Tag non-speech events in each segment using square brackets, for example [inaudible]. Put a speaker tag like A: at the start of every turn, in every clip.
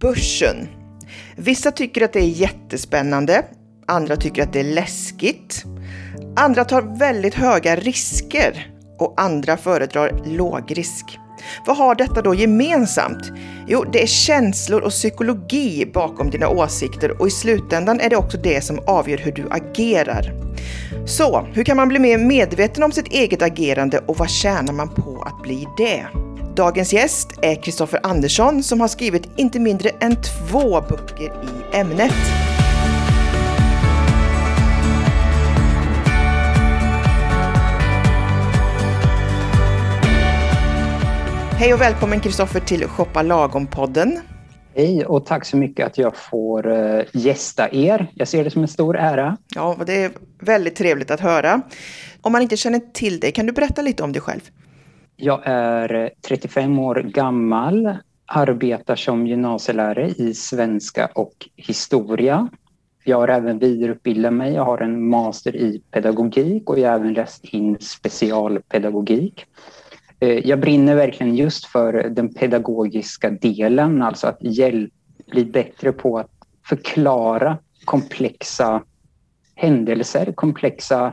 A: Börsen. Vissa tycker att det är jättespännande, andra tycker att det är läskigt. Andra tar väldigt höga risker och andra föredrar låg risk. Vad har detta då gemensamt? Jo, det är känslor och psykologi bakom dina åsikter och i slutändan är det också det som avgör hur du agerar. Så, hur kan man bli mer medveten om sitt eget agerande och vad tjänar man på att bli det? Dagens gäst är Kristoffer Andersson som har skrivit inte mindre än två böcker i ämnet. Hej och välkommen Kristoffer till Shoppa Lagom-podden.
B: Hej och tack så mycket att jag får uh, gästa er. Jag ser det som en stor ära.
A: Ja, det är väldigt trevligt att höra. Om man inte känner till dig, kan du berätta lite om dig själv?
B: Jag är 35 år gammal, arbetar som gymnasielärare i svenska och historia. Jag har även vidareutbildat mig. Jag har en master i pedagogik och jag har även läst in specialpedagogik. Eh, jag brinner verkligen just för den pedagogiska delen, alltså att hjälp, bli bättre på att förklara komplexa händelser, komplexa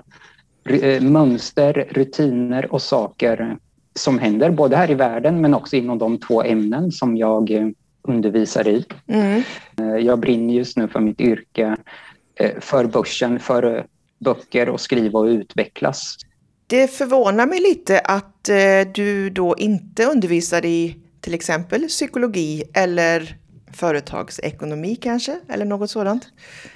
B: eh, mönster, rutiner och saker som händer, både här i världen men också inom de två ämnen som jag eh, undervisar i. Mm. Jag brinner just nu för mitt yrke, för börsen, för böcker och skriva och utvecklas.
A: Det förvånar mig lite att eh, du då inte undervisar i till exempel psykologi eller företagsekonomi kanske, eller något sådant?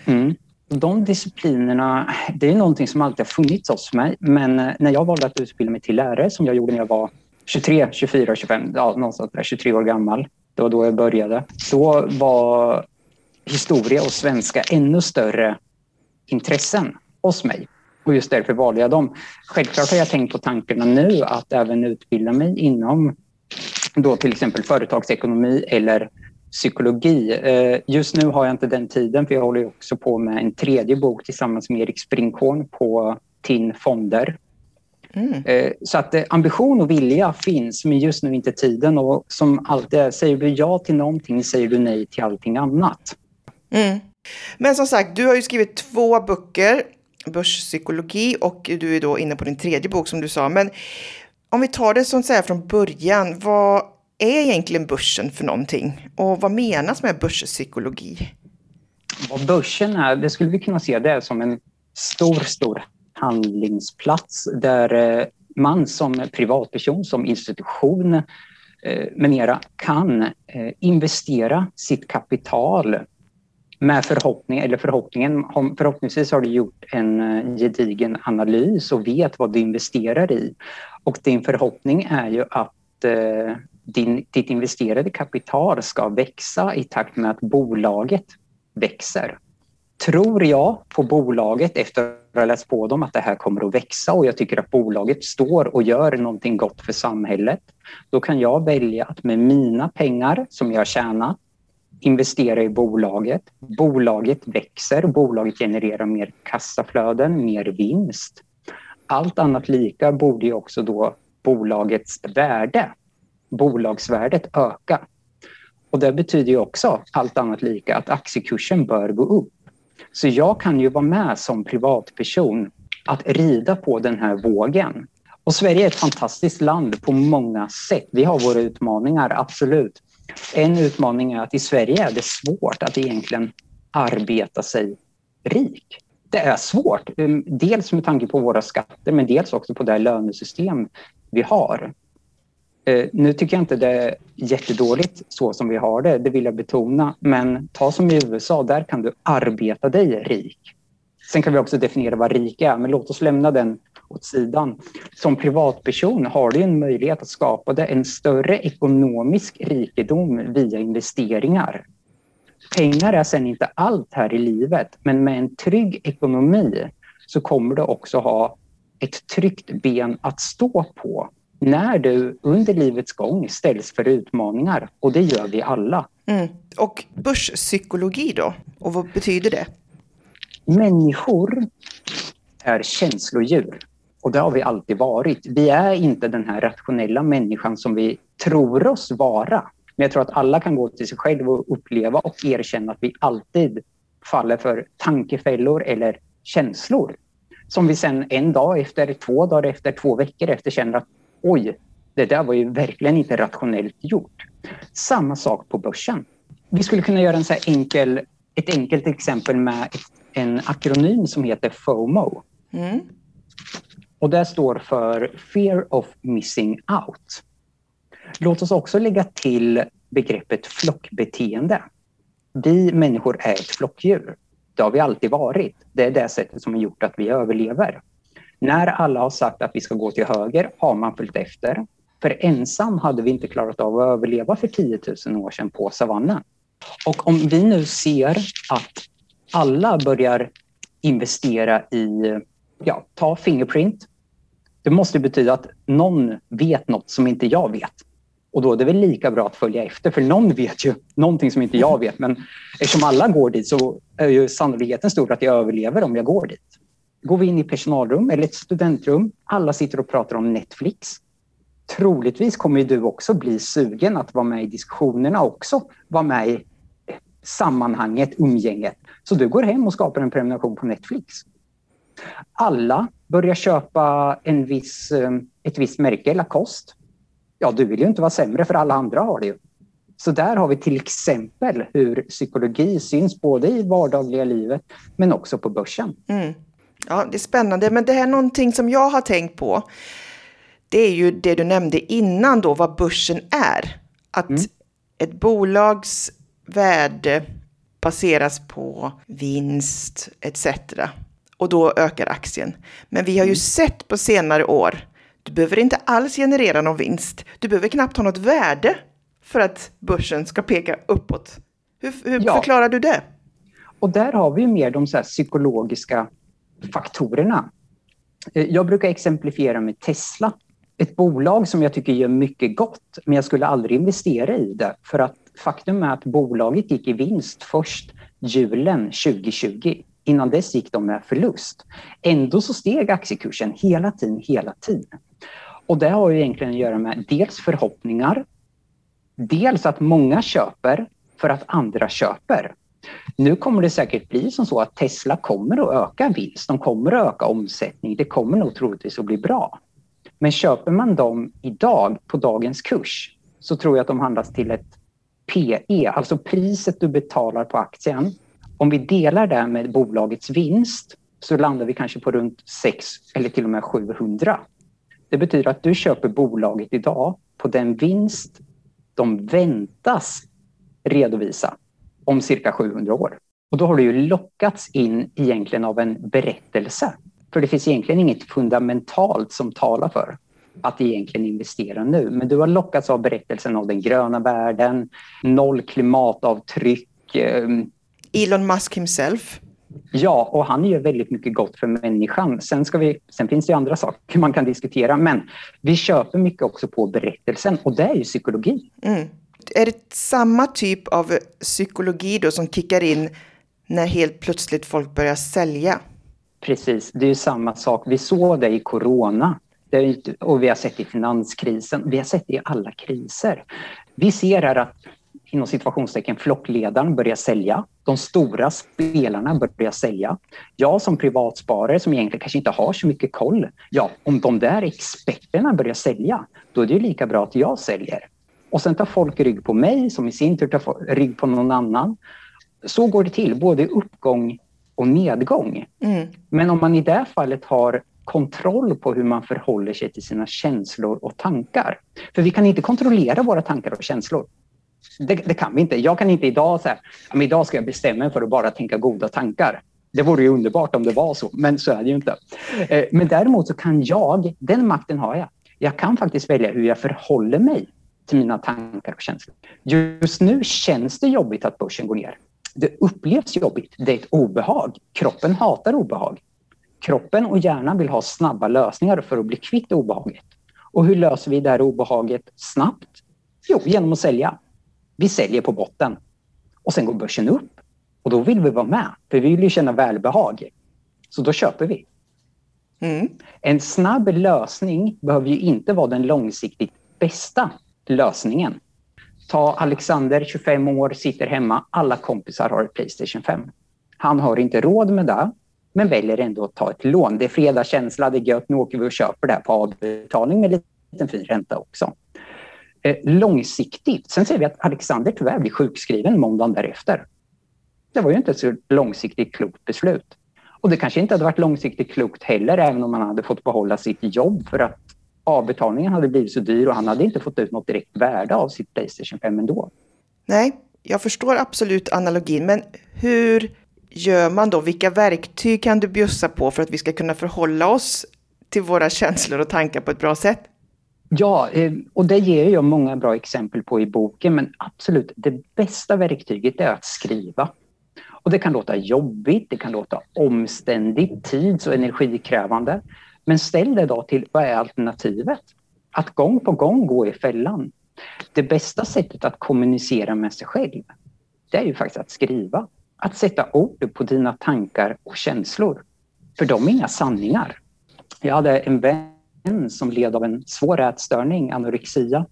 B: Mm. De disciplinerna, det är någonting som alltid har funnits hos mig. Men eh, när jag valde att utbilda mig till lärare, som jag gjorde när jag var 23, 24, 25, ja, någonstans där, 23 år gammal. Det var då jag började. Då var historia och svenska ännu större intressen hos mig. Och just därför valde jag dem. Självklart har jag tänkt på tankarna nu att även utbilda mig inom då till exempel företagsekonomi eller psykologi. Eh, just nu har jag inte den tiden för jag håller också på med en tredje bok tillsammans med Erik Springhorn på TIN Fonder. Mm. Eh, så att eh, ambition och vilja finns, men just nu inte tiden. Och som alltid säger du ja till någonting säger du nej till allting annat.
A: Mm. Men som sagt, du har ju skrivit två böcker börspsykologi och du är då inne på din tredje bok som du sa. Men om vi tar det så från början, vad är egentligen börsen för någonting? Och vad menas med börspsykologi?
B: Vad börsen är, det skulle vi kunna se det som en stor, stor handlingsplats där eh, man som privatperson, som institution eh, med mera kan eh, investera sitt kapital med förhoppning, eller förhoppningen, förhoppningsvis har du gjort en gedigen analys och vet vad du investerar i. Och din förhoppning är ju att din, ditt investerade kapital ska växa i takt med att bolaget växer. Tror jag på bolaget efter att ha läst på dem att det här kommer att växa och jag tycker att bolaget står och gör någonting gott för samhället, då kan jag välja att med mina pengar som jag tjänar tjänat investera i bolaget. Bolaget växer, bolaget genererar mer kassaflöden, mer vinst. Allt annat lika borde ju också då bolagets värde, bolagsvärdet öka. Och det betyder ju också, allt annat lika, att aktiekursen bör gå upp. Så jag kan ju vara med som privatperson att rida på den här vågen. Och Sverige är ett fantastiskt land på många sätt. Vi har våra utmaningar, absolut. En utmaning är att i Sverige är det svårt att egentligen arbeta sig rik. Det är svårt, mm, dels med tanke på våra skatter men dels också på det lönesystem vi har. Eh, nu tycker jag inte det är jättedåligt så som vi har det, det vill jag betona. Men ta som i USA, där kan du arbeta dig rik. Sen kan vi också definiera vad rik är, men låt oss lämna den åt sidan. Som privatperson har du en möjlighet att skapa dig en större ekonomisk rikedom via investeringar. Pengar är sen inte allt här i livet, men med en trygg ekonomi så kommer du också ha ett tryggt ben att stå på när du under livets gång ställs för utmaningar. Och det gör vi alla.
A: Mm. Och börspsykologi då? Och vad betyder det?
B: Människor är känslodjur. Och det har vi alltid varit. Vi är inte den här rationella människan som vi tror oss vara. Men jag tror att alla kan gå till sig själv och uppleva och erkänna att vi alltid faller för tankefällor eller känslor. Som vi sen en dag efter, två dagar efter, två veckor efter känner att oj, det där var ju verkligen inte rationellt gjort. Samma sak på börsen. Vi skulle kunna göra en så enkel, ett enkelt exempel med en akronym som heter FOMO. Mm. Och det står för Fear of Missing Out. Låt oss också lägga till begreppet flockbeteende. Vi människor är ett flockdjur. Det har vi alltid varit. Det är det sättet som har gjort att vi överlever. När alla har sagt att vi ska gå till höger har man följt efter. För ensam hade vi inte klarat av att överleva för 10 000 år sedan på savannen. Och om vi nu ser att alla börjar investera i, ja, ta Fingerprint. Det måste betyda att någon vet något som inte jag vet. Och då är det väl lika bra att följa efter, för någon vet ju någonting som inte jag vet. Men eftersom alla går dit så är ju sannolikheten stor att jag överlever om jag går dit. Går vi in i personalrum eller ett studentrum, alla sitter och pratar om Netflix. Troligtvis kommer du också bli sugen att vara med i diskussionerna också, vara med i sammanhanget, umgänget. Så du går hem och skapar en prenumeration på Netflix. Alla börjar köpa en viss, eh, ett visst märke, Lacoste. Ja, du vill ju inte vara sämre för alla andra har det ju. Så där har vi till exempel hur psykologi syns både i vardagliga livet men också på börsen. Mm.
A: Ja, det är spännande, men det här är någonting som jag har tänkt på. Det är ju det du nämnde innan då, vad börsen är. Att mm. ett bolags värde baseras på vinst etc. Och då ökar aktien. Men vi har ju mm. sett på senare år, du behöver inte alls generera någon vinst. Du behöver knappt ha något värde för att börsen ska peka uppåt. Hur, hur ja. förklarar du det?
B: Och där har vi mer de så psykologiska faktorerna. Eh, jag brukar exemplifiera med Tesla. Ett bolag som jag tycker gör mycket gott, men jag skulle aldrig investera i det för att faktum är att bolaget gick i vinst först julen 2020. Innan dess gick de med förlust. Ändå så steg aktiekursen hela tiden, hela tiden. Och det har ju egentligen att göra med dels förhoppningar, dels att många köper för att andra köper. Nu kommer det säkert bli som så att Tesla kommer att öka vinst, de kommer att öka omsättning, det kommer nog troligtvis att bli bra. Men köper man dem idag på dagens kurs så tror jag att de handlas till ett PE, alltså priset du betalar på aktien. Om vi delar det med bolagets vinst så landar vi kanske på runt 6 eller till och med 700. Det betyder att du köper bolaget idag på den vinst de väntas redovisa om cirka 700 år. Och då har du ju lockats in egentligen av en berättelse. För det finns egentligen inget fundamentalt som talar för att egentligen investera nu. Men du har lockats av berättelsen om den gröna världen, noll klimatavtryck.
A: Ehm, Elon Musk himself.
B: Ja, och han gör väldigt mycket gott för människan. Sen, ska vi, sen finns det andra saker man kan diskutera, men vi köper mycket också på berättelsen och det är ju psykologi. Mm.
A: Är det samma typ av psykologi då som kickar in när helt plötsligt folk börjar sälja?
B: Precis, det är samma sak. Vi såg det i corona. Det, och vi har sett det i finanskrisen. Vi har sett det i alla kriser. Vi ser här att inom situationstecken flockledaren börjar sälja. De stora spelarna börjar sälja. Jag som privatsparare som egentligen kanske inte har så mycket koll. Ja, om de där experterna börjar sälja, då är det lika bra att jag säljer. Och sen tar folk rygg på mig som i sin tur tar rygg på någon annan. Så går det till, både uppgång och nedgång. Mm. Men om man i det fallet har kontroll på hur man förhåller sig till sina känslor och tankar. För vi kan inte kontrollera våra tankar och känslor. Det, det kan vi inte. Jag kan inte idag säga att idag ska jag bestämma mig för att bara tänka goda tankar. Det vore ju underbart om det var så, men så är det ju inte. Eh, men däremot så kan jag, den makten har jag. Jag kan faktiskt välja hur jag förhåller mig till mina tankar och känslor. Just nu känns det jobbigt att börsen går ner. Det upplevs jobbigt. Det är ett obehag. Kroppen hatar obehag. Kroppen och hjärnan vill ha snabba lösningar för att bli kvitt obehaget. Och hur löser vi det här obehaget snabbt? Jo, genom att sälja. Vi säljer på botten och sen går börsen upp och då vill vi vara med, för vi vill ju känna välbehag. Så då köper vi. Mm. En snabb lösning behöver ju inte vara den långsiktigt bästa lösningen. Ta Alexander, 25 år, sitter hemma. Alla kompisar har ett Playstation 5. Han har inte råd med det, men väljer ändå att ta ett lån. Det är fredagskänsla, det är gött, nu åker vi och köper det här på avbetalning med lite fin ränta också. Eh, långsiktigt, sen ser vi att Alexander tyvärr blir sjukskriven måndagen därefter. Det var ju inte ett så långsiktigt klokt beslut. Och det kanske inte hade varit långsiktigt klokt heller, även om han hade fått behålla sitt jobb för att avbetalningen hade blivit så dyr och han hade inte fått ut något direkt värde av sitt Playstation 5 ändå.
A: Nej, jag förstår absolut analogin, men hur gör man då? Vilka verktyg kan du bjussa på för att vi ska kunna förhålla oss till våra känslor och tankar på ett bra sätt?
B: Ja, eh, och det ger jag många bra exempel på i boken, men absolut, det bästa verktyget är att skriva. Och det kan låta jobbigt, det kan låta omständigt, tids och energikrävande. Men ställ dig då till vad är alternativet? Att gång på gång gå i fällan. Det bästa sättet att kommunicera med sig själv, det är ju faktiskt att skriva. Att sätta ord på dina tankar och känslor. För de är inga sanningar. Jag hade en vän som led av en svår ätstörning, anorexia.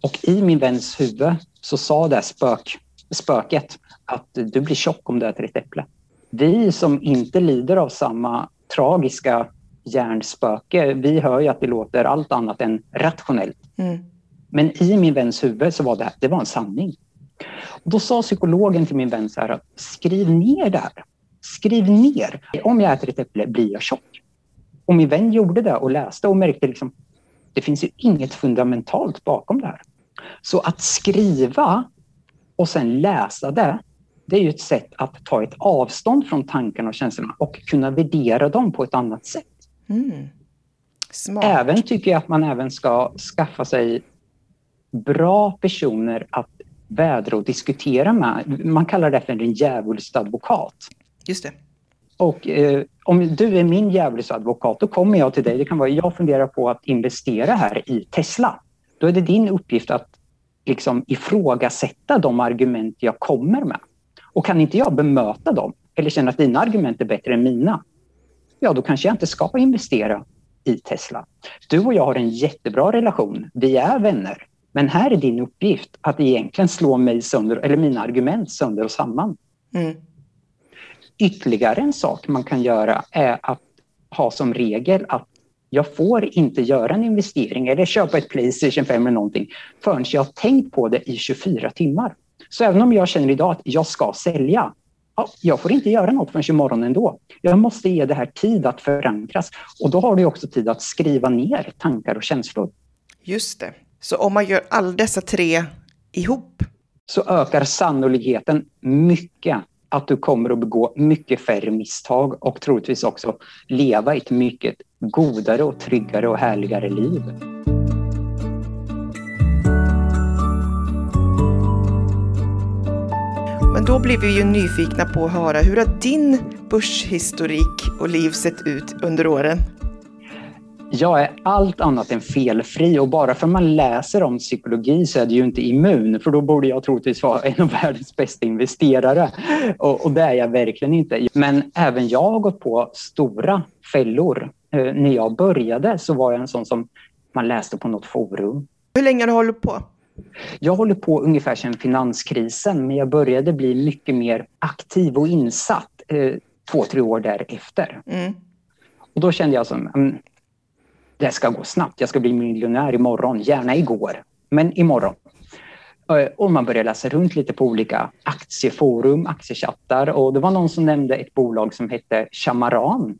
B: Och i min väns huvud så sa det spök, spöket att du blir tjock om du äter ett äpple. Vi som inte lider av samma tragiska hjärnspöke, vi hör ju att det låter allt annat än rationellt. Mm. Men i min väns huvud så var det, det var en sanning. Och då sa psykologen till min vän så här, skriv ner det här. Skriv ner. Om jag äter ett äpple blir jag tjock. Och min vän gjorde det och läste och märkte liksom, det finns ju inget fundamentalt bakom det här. Så att skriva och sen läsa det, det är ju ett sätt att ta ett avstånd från tankarna och känslorna och kunna värdera dem på ett annat sätt. Mm. Även tycker jag att man även ska skaffa sig bra personer att vädra och diskutera med. Man kallar det för en djävulsadvokat.
A: Just det.
B: Och eh, om du är min djävulsadvokat, då kommer jag till dig. Det kan vara jag funderar på att investera här i Tesla. Då är det din uppgift att liksom ifrågasätta de argument jag kommer med. Och kan inte jag bemöta dem eller känna att dina argument är bättre än mina, ja då kanske jag inte ska investera i Tesla. Du och jag har en jättebra relation. Vi är vänner. Men här är din uppgift att egentligen slå mig sönder, eller mina argument sönder och samman. Mm. Ytterligare en sak man kan göra är att ha som regel att jag får inte göra en investering eller köpa ett Playstation 5 eller någonting förrän jag har tänkt på det i 24 timmar. Så även om jag känner idag att jag ska sälja, ja, jag får inte göra något förrän imorgon ändå. Jag måste ge det här tid att förankras och då har du också tid att skriva ner tankar och känslor.
A: Just det. Så om man gör alla dessa tre ihop?
B: Så ökar sannolikheten mycket att du kommer att begå mycket färre misstag och troligtvis också leva ett mycket godare och tryggare och härligare liv.
A: Men då blir vi ju nyfikna på att höra hur har din börshistorik och liv sett ut under åren?
B: Jag är allt annat än felfri och bara för man läser om psykologi så är det ju inte immun för då borde jag troligtvis vara en av världens bästa investerare och, och det är jag verkligen inte. Men även jag har gått på stora fällor. Eh, när jag började så var jag en sån som man läste på något forum.
A: Hur länge har du hållit på?
B: Jag håller på ungefär sedan finanskrisen men jag började bli mycket mer aktiv och insatt eh, två, tre år därefter. Mm. Och då kände jag som, mm, det ska gå snabbt. Jag ska bli miljonär imorgon, gärna igår, men imorgon. Eh, och man började läsa runt lite på olika aktieforum, aktiechattar och det var någon som nämnde ett bolag som hette Chamaran.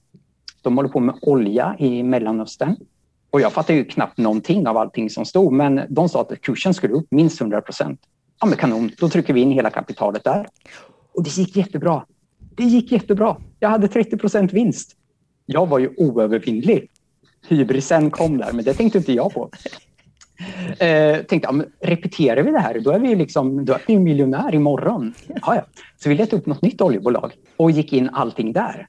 B: De håller på med olja i Mellanöstern. Och jag fattade ju knappt någonting av allting som stod, men de sa att kursen skulle upp minst 100 procent. Ja, men kanon, då trycker vi in hela kapitalet där. Och det gick jättebra. Det gick jättebra. Jag hade 30 procent vinst. Jag var ju oövervinnlig hybrisen kom där, men det tänkte inte jag på. [laughs] Eh, tänkte, ja, repeterar vi det här, då är vi liksom, då är vi miljonär imorgon. Ja, ja. Så vi letade upp något nytt oljebolag och gick in allting där.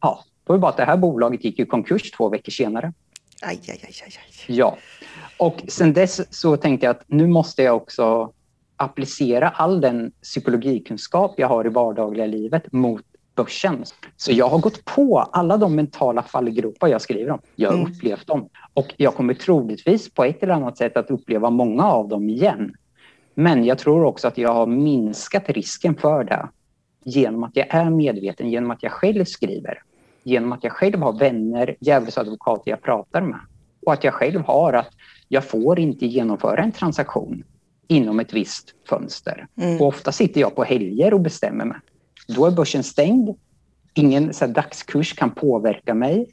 B: Ja, då var det bara att det här bolaget gick i konkurs två veckor senare.
A: Aj, aj, aj, aj.
B: Ja, och sen dess så tänkte jag att nu måste jag också applicera all den psykologikunskap jag har i vardagliga livet mot börsen. Så jag har gått på alla de mentala fallgropar jag skriver om. Jag har mm. upplevt dem och jag kommer troligtvis på ett eller annat sätt att uppleva många av dem igen. Men jag tror också att jag har minskat risken för det genom att jag är medveten, genom att jag själv skriver, genom att jag själv har vänner, djävulsadvokater jag pratar med och att jag själv har att jag får inte genomföra en transaktion inom ett visst fönster. Mm. Och ofta sitter jag på helger och bestämmer mig. Då är börsen stängd. Ingen så här, dagskurs kan påverka mig.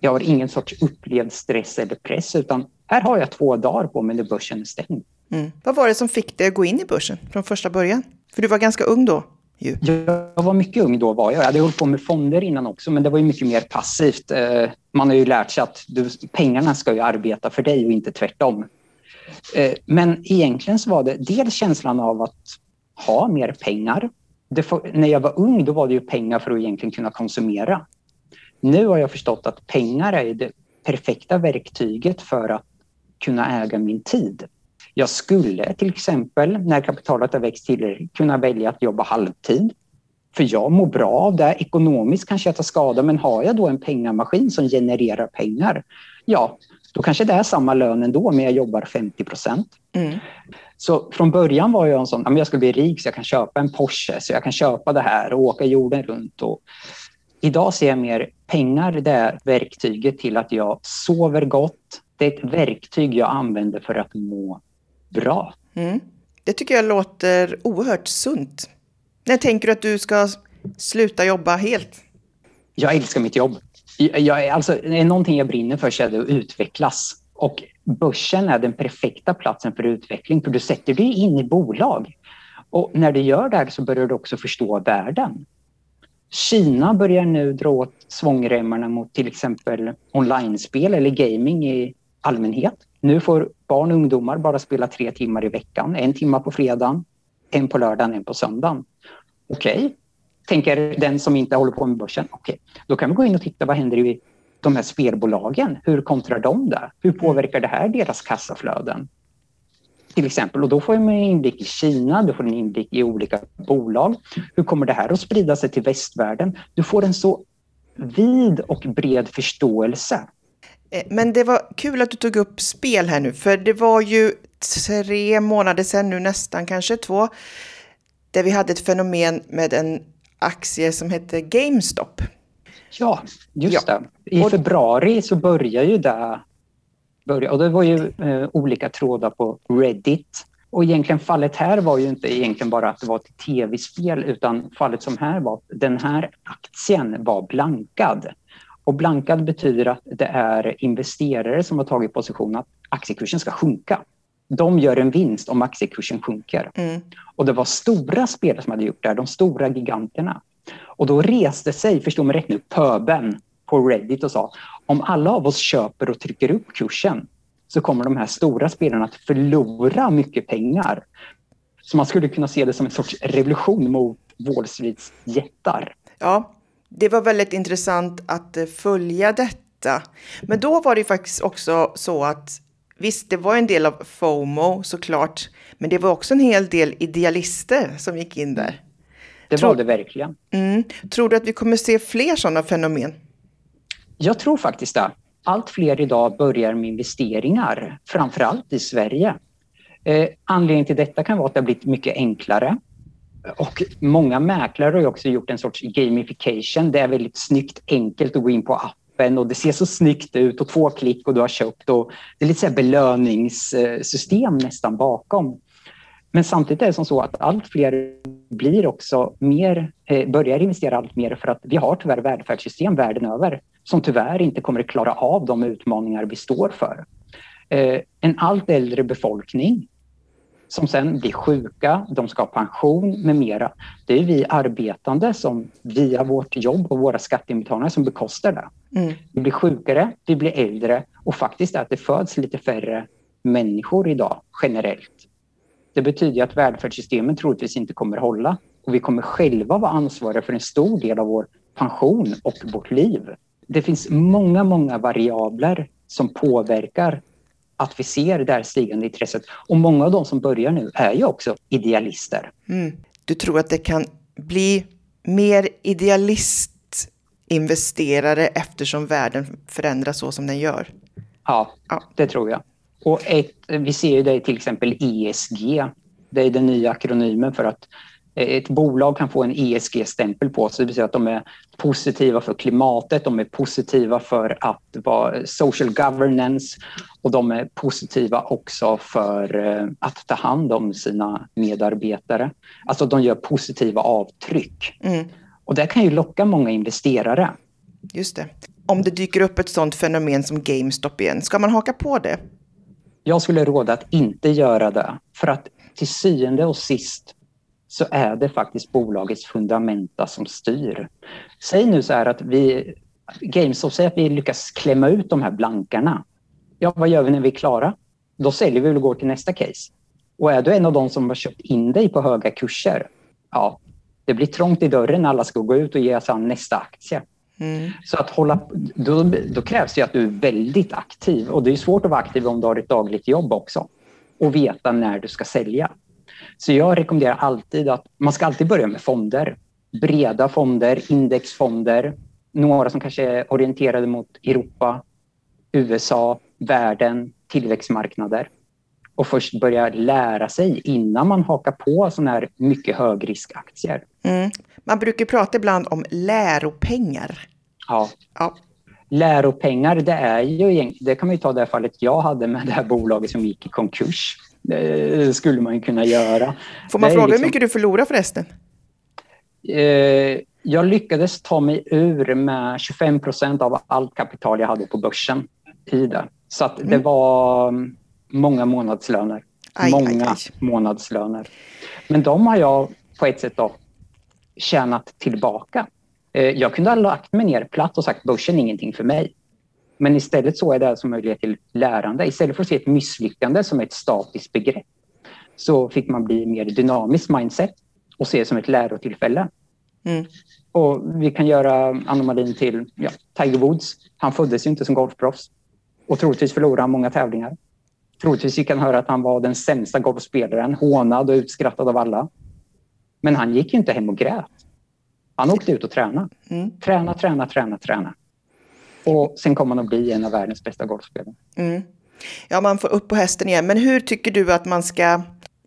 B: Jag har ingen sorts upplevd stress eller press utan här har jag två dagar på mig när börsen är stängd.
A: Mm. Vad var det som fick dig att gå in i börsen från första början? För du var ganska ung då.
B: Ju. Jag var mycket ung då. var Jag Jag hade hållit på med fonder innan också, men det var ju mycket mer passivt. Eh, man har ju lärt sig att du, pengarna ska ju arbeta för dig och inte tvärtom. Eh, men egentligen så var det dels känslan av att ha mer pengar. För, när jag var ung då var det ju pengar för att egentligen kunna konsumera. Nu har jag förstått att pengar är det perfekta verktyget för att kunna äga min tid. Jag skulle till exempel, när kapitalet har växt till kunna välja att jobba halvtid. För jag mår bra av det. Ekonomiskt kanske jag tar skada, men har jag då en pengamaskin som genererar pengar, ja, då kanske det är samma lön ändå, men jag jobbar 50 procent. Mm. Så från början var jag en sån, jag ska bli rik så jag kan köpa en Porsche, så jag kan köpa det här och åka jorden runt. Och idag ser jag mer pengar, det är verktyget till att jag sover gott. Det är ett verktyg jag använder för att må bra. Mm.
A: Det tycker jag låter oerhört sunt. När tänker du att du ska sluta jobba helt?
B: Jag älskar mitt jobb. Jag, alltså, det är någonting jag brinner för så är det att utvecklas. Och börsen är den perfekta platsen för utveckling, för du sätter dig in i bolag. Och när du gör det så börjar du också förstå världen. Kina börjar nu dra åt svångremmarna mot till exempel online-spel eller gaming i allmänhet. Nu får barn och ungdomar bara spela tre timmar i veckan. En timme på fredagen, en på lördagen, en på söndagen. Okej, okay. tänker den som inte håller på med börsen. Okej, okay. då kan vi gå in och titta vad händer i de här spelbolagen. Hur kontrar de det? Hur påverkar det här deras kassaflöden? Till exempel, och då får man en inblick i Kina, du får en inblick i olika bolag. Hur kommer det här att sprida sig till västvärlden? Du får en så vid och bred förståelse
A: men det var kul att du tog upp spel här nu, för det var ju tre månader sedan nu, nästan kanske två, där vi hade ett fenomen med en aktie som hette GameStop.
B: Ja, just ja. det. I februari så började ju det. Börja, och det var ju eh, olika trådar på Reddit. Och egentligen fallet här var ju inte egentligen bara att det var ett tv-spel utan fallet som här var att den här aktien var blankad. Och blankad betyder att det är investerare som har tagit position att aktiekursen ska sjunka. De gör en vinst om aktiekursen sjunker. Mm. Och det var stora spelare som hade gjort det här, de stora giganterna. Och då reste sig, förstå mig rätt nu, pöben på Reddit och sa om alla av oss köper och trycker upp kursen så kommer de här stora spelarna att förlora mycket pengar. Så man skulle kunna se det som en sorts revolution mot Wall Streets jättar.
A: Ja, det var väldigt intressant att eh, följa detta. Men då var det faktiskt också så att visst, det var en del av FOMO såklart, men det var också en hel del idealister som gick in där.
B: Det var det verkligen.
A: Mm. Tror du att vi kommer se fler sådana fenomen?
B: Jag tror faktiskt det. Allt fler idag börjar med investeringar, framförallt i Sverige. Eh, anledningen till detta kan vara att det har blivit mycket enklare. Och många mäklare har också gjort en sorts gamification. Det är väldigt snyggt, enkelt att gå in på appen och det ser så snyggt ut och två klick och du har köpt. Och det är lite så belöningssystem nästan bakom. Men samtidigt är det som så att allt fler blir också mer, eh, börjar investera allt mer för att vi har tyvärr välfärdssystem världen över som tyvärr inte kommer att klara av de utmaningar vi står för. Eh, en allt äldre befolkning som sen blir sjuka, de ska ha pension med mera. Det är vi arbetande som via vårt jobb och våra skatteinbetalningar som bekostar det. Mm. Vi blir sjukare, vi blir äldre och faktiskt att det föds lite färre människor idag generellt. Det betyder att välfärdssystemen troligtvis inte kommer hålla och vi kommer själva vara ansvariga för en stor del av vår pension och vårt liv. Det finns många, många variabler som påverkar att vi ser det här stigande intresset. Och många av de som börjar nu är ju också idealister.
A: Mm. Du tror att det kan bli mer idealistinvesterare eftersom världen förändras så som den gör?
B: Ja, ja. det tror jag. Och ett, vi ser ju det till exempel ESG. Det är den nya akronymen för att ett bolag kan få en ESG-stämpel på sig, det vill säga att de är positiva för klimatet, de är positiva för att vara social governance och de är positiva också för eh, att ta hand om sina medarbetare. Alltså de gör positiva avtryck. Mm. Och det kan ju locka många investerare.
A: Just det. Om det dyker upp ett sådant fenomen som GameStop igen, ska man haka på det?
B: Jag skulle råda att inte göra det. För att till syvende och sist så är det faktiskt bolagets fundamenta som styr. Säg nu så här att vi, GameStop säger att vi lyckas klämma ut de här blankarna. Ja, vad gör vi när vi är klara? Då säljer vi och går till nästa case. Och är du en av de som har köpt in dig på höga kurser, ja, det blir trångt i dörren när alla ska gå ut och ge sig an nästa aktie. Mm. Så att hålla, då, då, krävs det att du är väldigt aktiv och det är svårt att vara aktiv om du har ett dagligt jobb också och veta när du ska sälja. Så jag rekommenderar alltid att man ska alltid börja med fonder. Breda fonder, indexfonder, några som kanske är orienterade mot Europa, USA, världen, tillväxtmarknader och först börja lära sig innan man hakar på sådana här mycket högriskaktier. Mm.
A: Man brukar prata ibland om läropengar.
B: Ja. ja. Läropengar, det är ju det kan man ju ta det fallet jag hade med det här bolaget som gick i konkurs. Det skulle man kunna göra.
A: Får man fråga liksom... hur mycket du förlorade förresten?
B: Eh, jag lyckades ta mig ur med 25 procent av allt kapital jag hade på börsen i det. Så att det mm. var många månadslöner. Aj, många aj, aj. månadslöner. Men de har jag på ett sätt då tjänat tillbaka. Eh, jag kunde ha lagt mig ner platt och sagt börsen är ingenting för mig. Men istället så är det som möjlighet till lärande. Istället för att se ett misslyckande som ett statiskt begrepp så fick man bli mer dynamiskt mindset och se det som ett lärotillfälle. Mm. Och vi kan göra anomalin till ja, Tiger Woods. Han föddes ju inte som golfproffs och troligtvis förlorade han många tävlingar. Troligtvis fick han höra att han var den sämsta golfspelaren, hånad och utskrattad av alla. Men han gick ju inte hem och grät. Han åkte ut och tränade. Mm. Träna, träna, träna, träna. Och sen kom han att bli en av världens bästa golfspelare. Mm.
A: Ja, man får upp på hästen igen. Men hur tycker du att man ska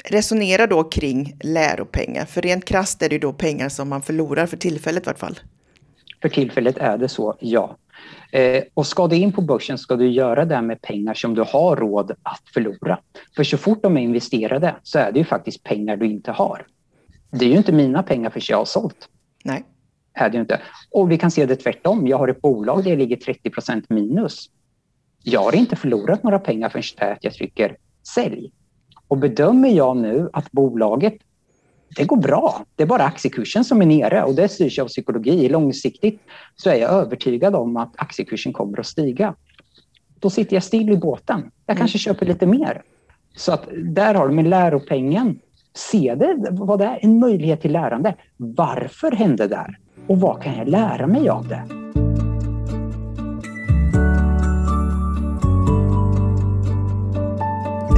A: resonera då kring läropengar? För rent krasst är det ju då pengar som man förlorar för tillfället i vart fall.
B: För tillfället är det så, ja. Eh, och ska du in på börsen ska du göra det med pengar som du har råd att förlora. För så fort de är investerade så är det ju faktiskt pengar du inte har. Det är ju inte mina pengar för jag har sålt.
A: Nej.
B: Är det inte. Och vi kan se det tvärtom. Jag har ett bolag där jag ligger 30% minus. Jag har inte förlorat några pengar förrän jag trycker sälj. Och bedömer jag nu att bolaget det går bra. Det är bara aktiekursen som är nere och det styrs av psykologi. Långsiktigt så är jag övertygad om att aktiekursen kommer att stiga. Då sitter jag still i båten. Jag mm. kanske köper lite mer. Så att där har du med läropengen. Se det, vad det är, en möjlighet till lärande. Varför hände det där? Och vad kan jag lära mig av det?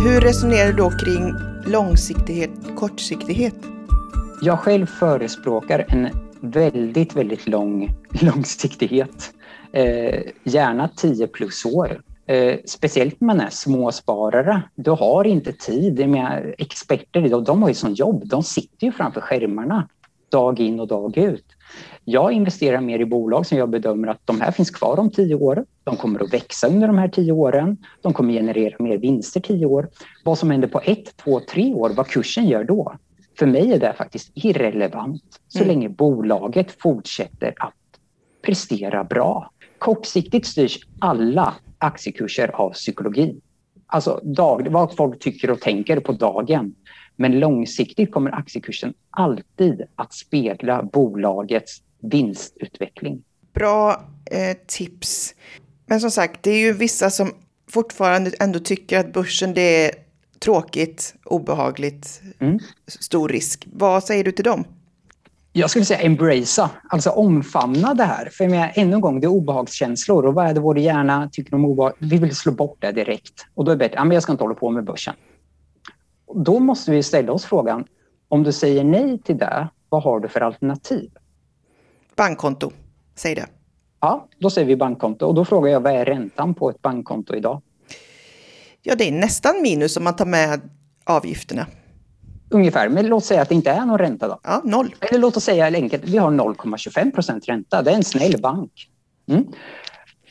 A: Hur resonerar du då kring långsiktighet, kortsiktighet?
B: Jag själv förespråkar en väldigt, väldigt lång [laughs] långsiktighet. Eh, gärna 10 plus år. Eh, speciellt när man är småsparare. Du har inte tid. Med experter idag, de har ju som jobb. De sitter ju framför skärmarna dag in och dag ut. Jag investerar mer i bolag som jag bedömer att de här finns kvar om tio år. De kommer att växa under de här tio åren. De kommer generera mer vinster tio år. Vad som händer på ett, två, tre år, vad kursen gör då, för mig är det faktiskt irrelevant så mm. länge bolaget fortsätter att prestera bra. Kortsiktigt styrs alla aktiekurser av psykologi. Alltså dag, vad folk tycker och tänker på dagen. Men långsiktigt kommer aktiekursen alltid att spegla bolagets vinstutveckling.
A: Bra eh, tips. Men som sagt, det är ju vissa som fortfarande ändå tycker att börsen det är tråkigt, obehagligt, mm. stor risk. Vad säger du till dem?
B: Jag skulle säga embracea, alltså omfamna det här. För jag ännu en gång, det är obehagskänslor och vad är det vår hjärna tycker om obehag? Vi vill slå bort det direkt och då är det bättre, ja, men jag ska inte hålla på med börsen. Då måste vi ställa oss frågan, om du säger nej till det, vad har du för alternativ?
A: Bankkonto, säg det.
B: Ja, då säger vi bankkonto och då frågar jag, vad är räntan på ett bankkonto idag?
A: Ja, det är nästan minus om man tar med avgifterna.
B: ungefär. Men låt säga att det inte är någon ränta då.
A: Ja, noll.
B: Eller låt oss säga enkelt, vi har 0,25 procent ränta. Det är en snäll bank. Mm.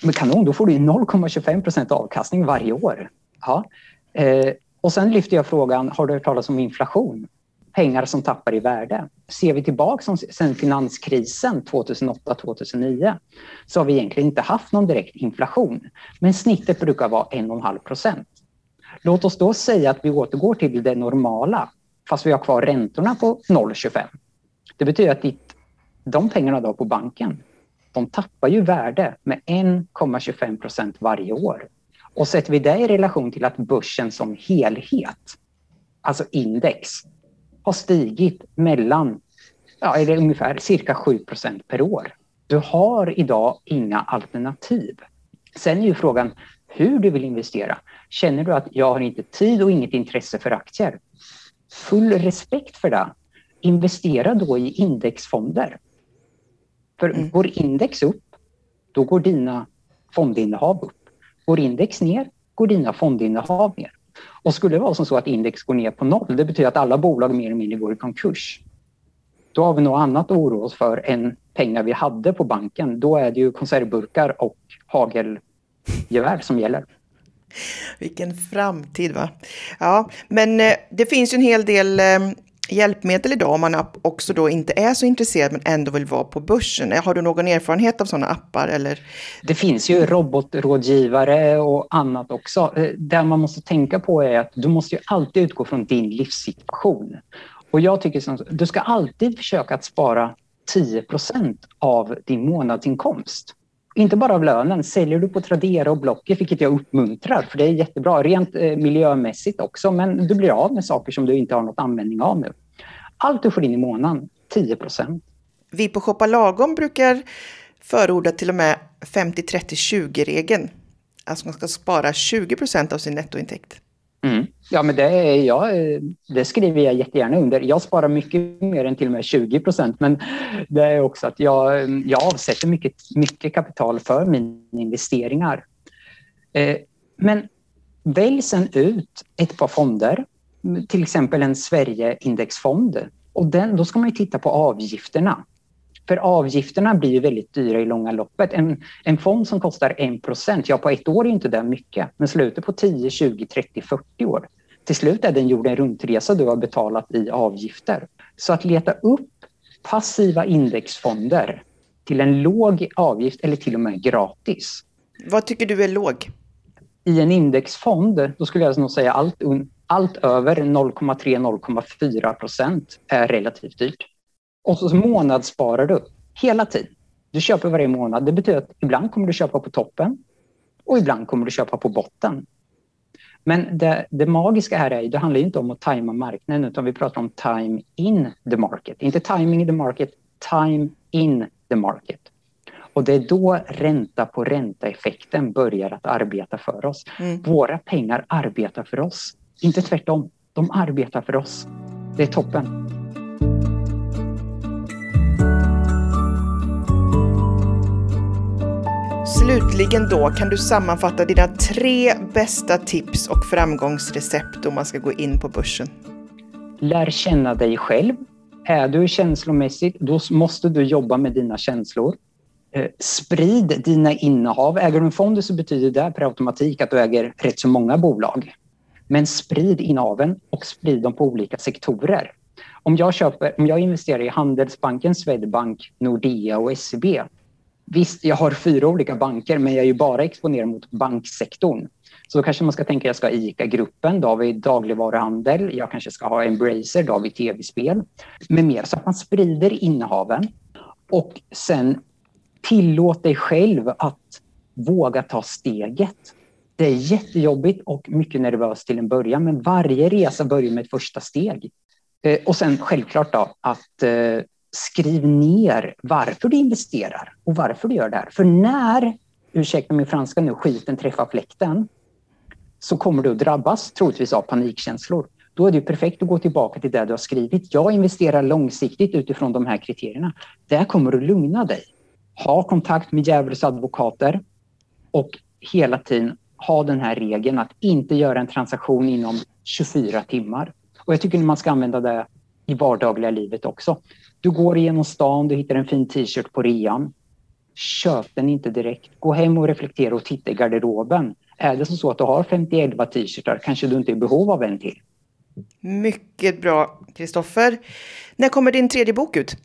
B: Men kanon, då får du 0,25 procent avkastning varje år. Ja. Eh, och sen lyfter jag frågan, har du hört talas om inflation? Pengar som tappar i värde. Ser vi tillbaka sen finanskrisen 2008-2009 så har vi egentligen inte haft någon direkt inflation. Men snittet brukar vara 1,5 procent. Låt oss då säga att vi återgår till det normala fast vi har kvar räntorna på 0,25. Det betyder att ditt, de pengarna du har på banken, de tappar ju värde med 1,25 procent varje år. Och sätter vi det i relation till att börsen som helhet, alltså index, har stigit mellan, ja, eller ungefär cirka 7 procent per år. Du har idag inga alternativ. Sen är ju frågan hur du vill investera. Känner du att jag har inte tid och inget intresse för aktier? Full respekt för det. Investera då i indexfonder. För mm. går index upp, då går dina fondinnehav upp. Går index ner, går dina fondinnehav ner. Och skulle det vara som så att index går ner på noll, det betyder att alla bolag mer eller mindre går i konkurs. Då har vi något annat att oroa oss för än pengar vi hade på banken. Då är det ju konservburkar och hagelgevär som gäller.
A: Vilken framtid va? Ja, men eh, det finns ju en hel del eh, hjälpmedel idag om man också då inte är så intresserad men ändå vill vara på börsen. Har du någon erfarenhet av sådana appar? Eller?
B: Det finns ju robotrådgivare och annat också. Eh, det man måste tänka på är att du måste ju alltid utgå från din livssituation. Och jag tycker att du ska alltid försöka att spara 10% av din månadsinkomst. Inte bara av lönen. Säljer du på Tradera och Blocket, vilket jag uppmuntrar, för det är jättebra, rent eh, miljömässigt också, men du blir av med saker som du inte har något användning av nu. Allt du får in i månaden, 10 procent.
A: Vi på Shoppa Lagom brukar förorda till och med 50-30-20-regeln. Alltså man ska spara 20 procent av sin nettointäkt.
B: Mm. Ja, men det, ja, det skriver jag jättegärna under. Jag sparar mycket mer än till och med 20 procent, men det är också att jag, jag avsätter mycket, mycket kapital för mina investeringar. Eh, men välj sen ut ett par fonder, till exempel en Sverigeindexfond. Och den, då ska man titta på avgifterna. För avgifterna blir ju väldigt dyra i långa loppet. En, en fond som kostar 1 procent, ja på ett år är inte det mycket, men slutet på 10, 20, 30, 40 år. Till slut är det en jorden runt-resa du har betalat i avgifter. Så att leta upp passiva indexfonder till en låg avgift eller till och med gratis.
A: Vad tycker du är låg?
B: I en indexfond, då skulle jag nog säga allt, allt över 0,3-0,4 procent är relativt dyrt. Och så månadssparar du hela tiden. Du köper varje månad. Det betyder att ibland kommer du köpa på toppen och ibland kommer du köpa på botten. Men det, det magiska här är det handlar inte om att tajma marknaden utan vi pratar om time in the market. Inte timing in the market, time in the market. Och det är då ränta på ränta-effekten börjar att arbeta för oss. Mm. Våra pengar arbetar för oss, inte tvärtom. De arbetar för oss. Det är toppen.
A: Slutligen då, kan du sammanfatta dina tre bästa tips och framgångsrecept om man ska gå in på börsen?
B: Lär känna dig själv. Är du känslomässig, då måste du jobba med dina känslor. Eh, sprid dina innehav. Äger du en fond så betyder det per automatik att du äger rätt så många bolag. Men sprid innehaven och sprid dem på olika sektorer. Om jag, köper, om jag investerar i Handelsbanken, Swedbank, Nordea och SEB Visst, jag har fyra olika banker, men jag är ju bara exponerad mot banksektorn. Så då kanske man ska tänka att jag ska ha ICA-gruppen, då har vi dagligvaruhandel, jag kanske ska ha Embracer, då har vi tv-spel med mer. Så att man sprider innehaven och sen tillåt dig själv att våga ta steget. Det är jättejobbigt och mycket nervöst till en början, men varje resa börjar med ett första steg. Eh, och sen självklart då att eh, skriv ner varför du investerar och varför du gör det här. För när, ursäkta min franska nu, skiten träffar fläkten så kommer du att drabbas troligtvis av panikkänslor. Då är det perfekt att gå tillbaka till det du har skrivit. Jag investerar långsiktigt utifrån de här kriterierna. Där kommer du lugna dig. Ha kontakt med djävulsadvokater och hela tiden ha den här regeln att inte göra en transaktion inom 24 timmar. Och jag tycker man ska använda det i vardagliga livet också. Du går igenom stan, du hittar en fin t-shirt på rean. Köp den inte direkt. Gå hem och reflektera och titta i garderoben. Är det så att du har 51 t-shirtar kanske du inte är i behov av en till.
A: Mycket bra, Kristoffer. När kommer din tredje bok ut?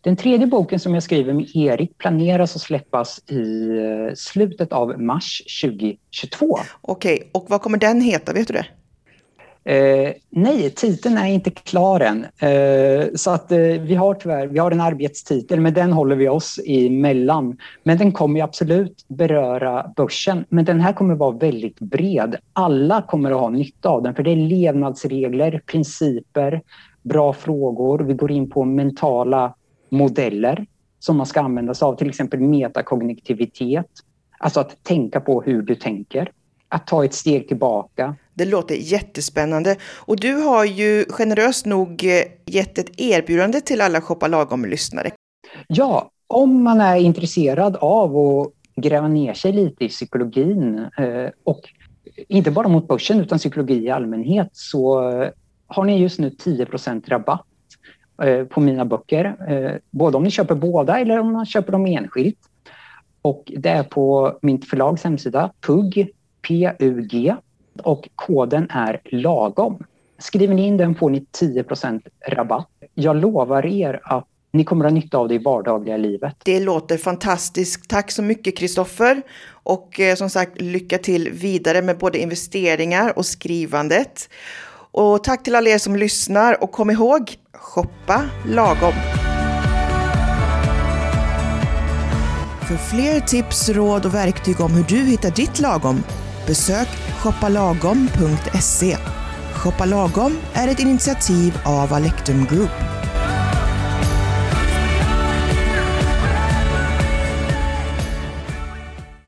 B: Den tredje boken som jag skriver med Erik planeras att släppas i eh, slutet av mars 2022.
A: Okej, och vad kommer den heta? Vet du det?
B: Eh, nej, titeln är inte klar än. Eh, så att eh, vi har tyvärr, vi har en arbetstitel, men den håller vi oss emellan. Men den kommer absolut beröra börsen. Men den här kommer vara väldigt bred. Alla kommer att ha nytta av den, för det är levnadsregler, principer, bra frågor. Vi går in på mentala modeller som man ska använda sig av, till exempel metakognitivitet. Alltså att tänka på hur du tänker. Att ta ett steg tillbaka.
A: Det låter jättespännande. Och du har ju generöst nog eh, gett ett erbjudande till alla Shoppa Lagom-lyssnare.
B: Ja, om man är intresserad av att gräva ner sig lite i psykologin eh, och inte bara mot börsen utan psykologi i allmänhet så eh, har ni just nu 10 rabatt på mina böcker. Både om ni köper båda eller om man köper dem enskilt. Och det är på mitt förlags hemsida, PUG, P-U-G och koden är lagom. Skriver ni in den får ni 10 rabatt. Jag lovar er att ni kommer att ha nytta av det i vardagliga livet.
A: Det låter fantastiskt. Tack så mycket Kristoffer. Och eh, som sagt, lycka till vidare med både investeringar och skrivandet. Och tack till alla er som lyssnar och kom ihåg, shoppa lagom. För fler tips, råd och verktyg om hur du hittar ditt lagom, besök shoppalagom.se. Shoppa Lagom är ett initiativ av Alectum Group.